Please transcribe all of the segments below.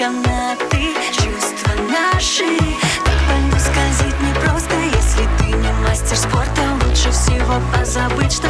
канаты Чувства наши. Так больно скользить непросто. Если ты не мастер спорта Лучше всего позабыть, что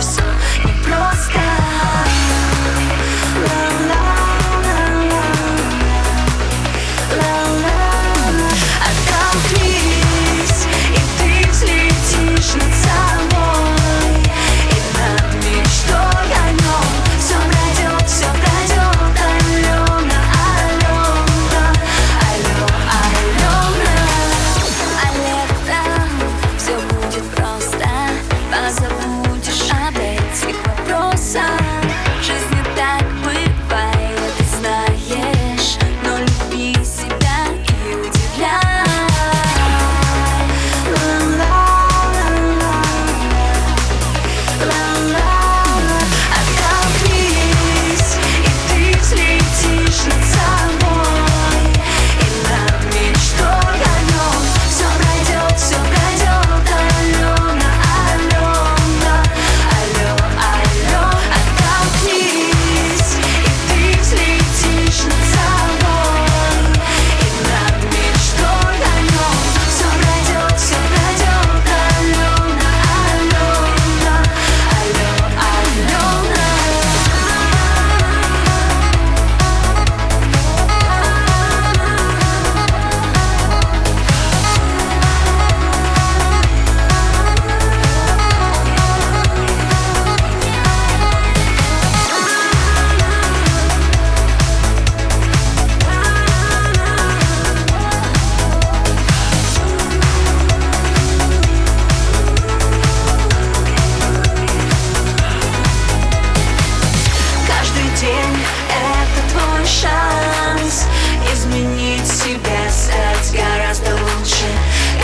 шанс изменить себя, стать гораздо лучше.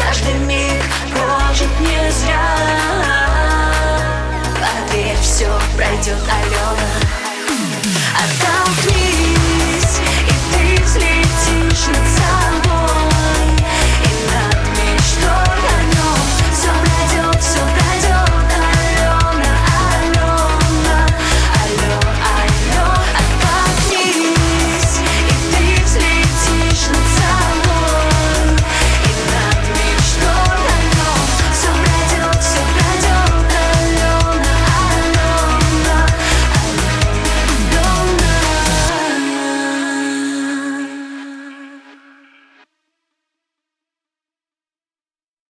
Каждый миг прожит не зря. Поверь, все пройдет, Алена.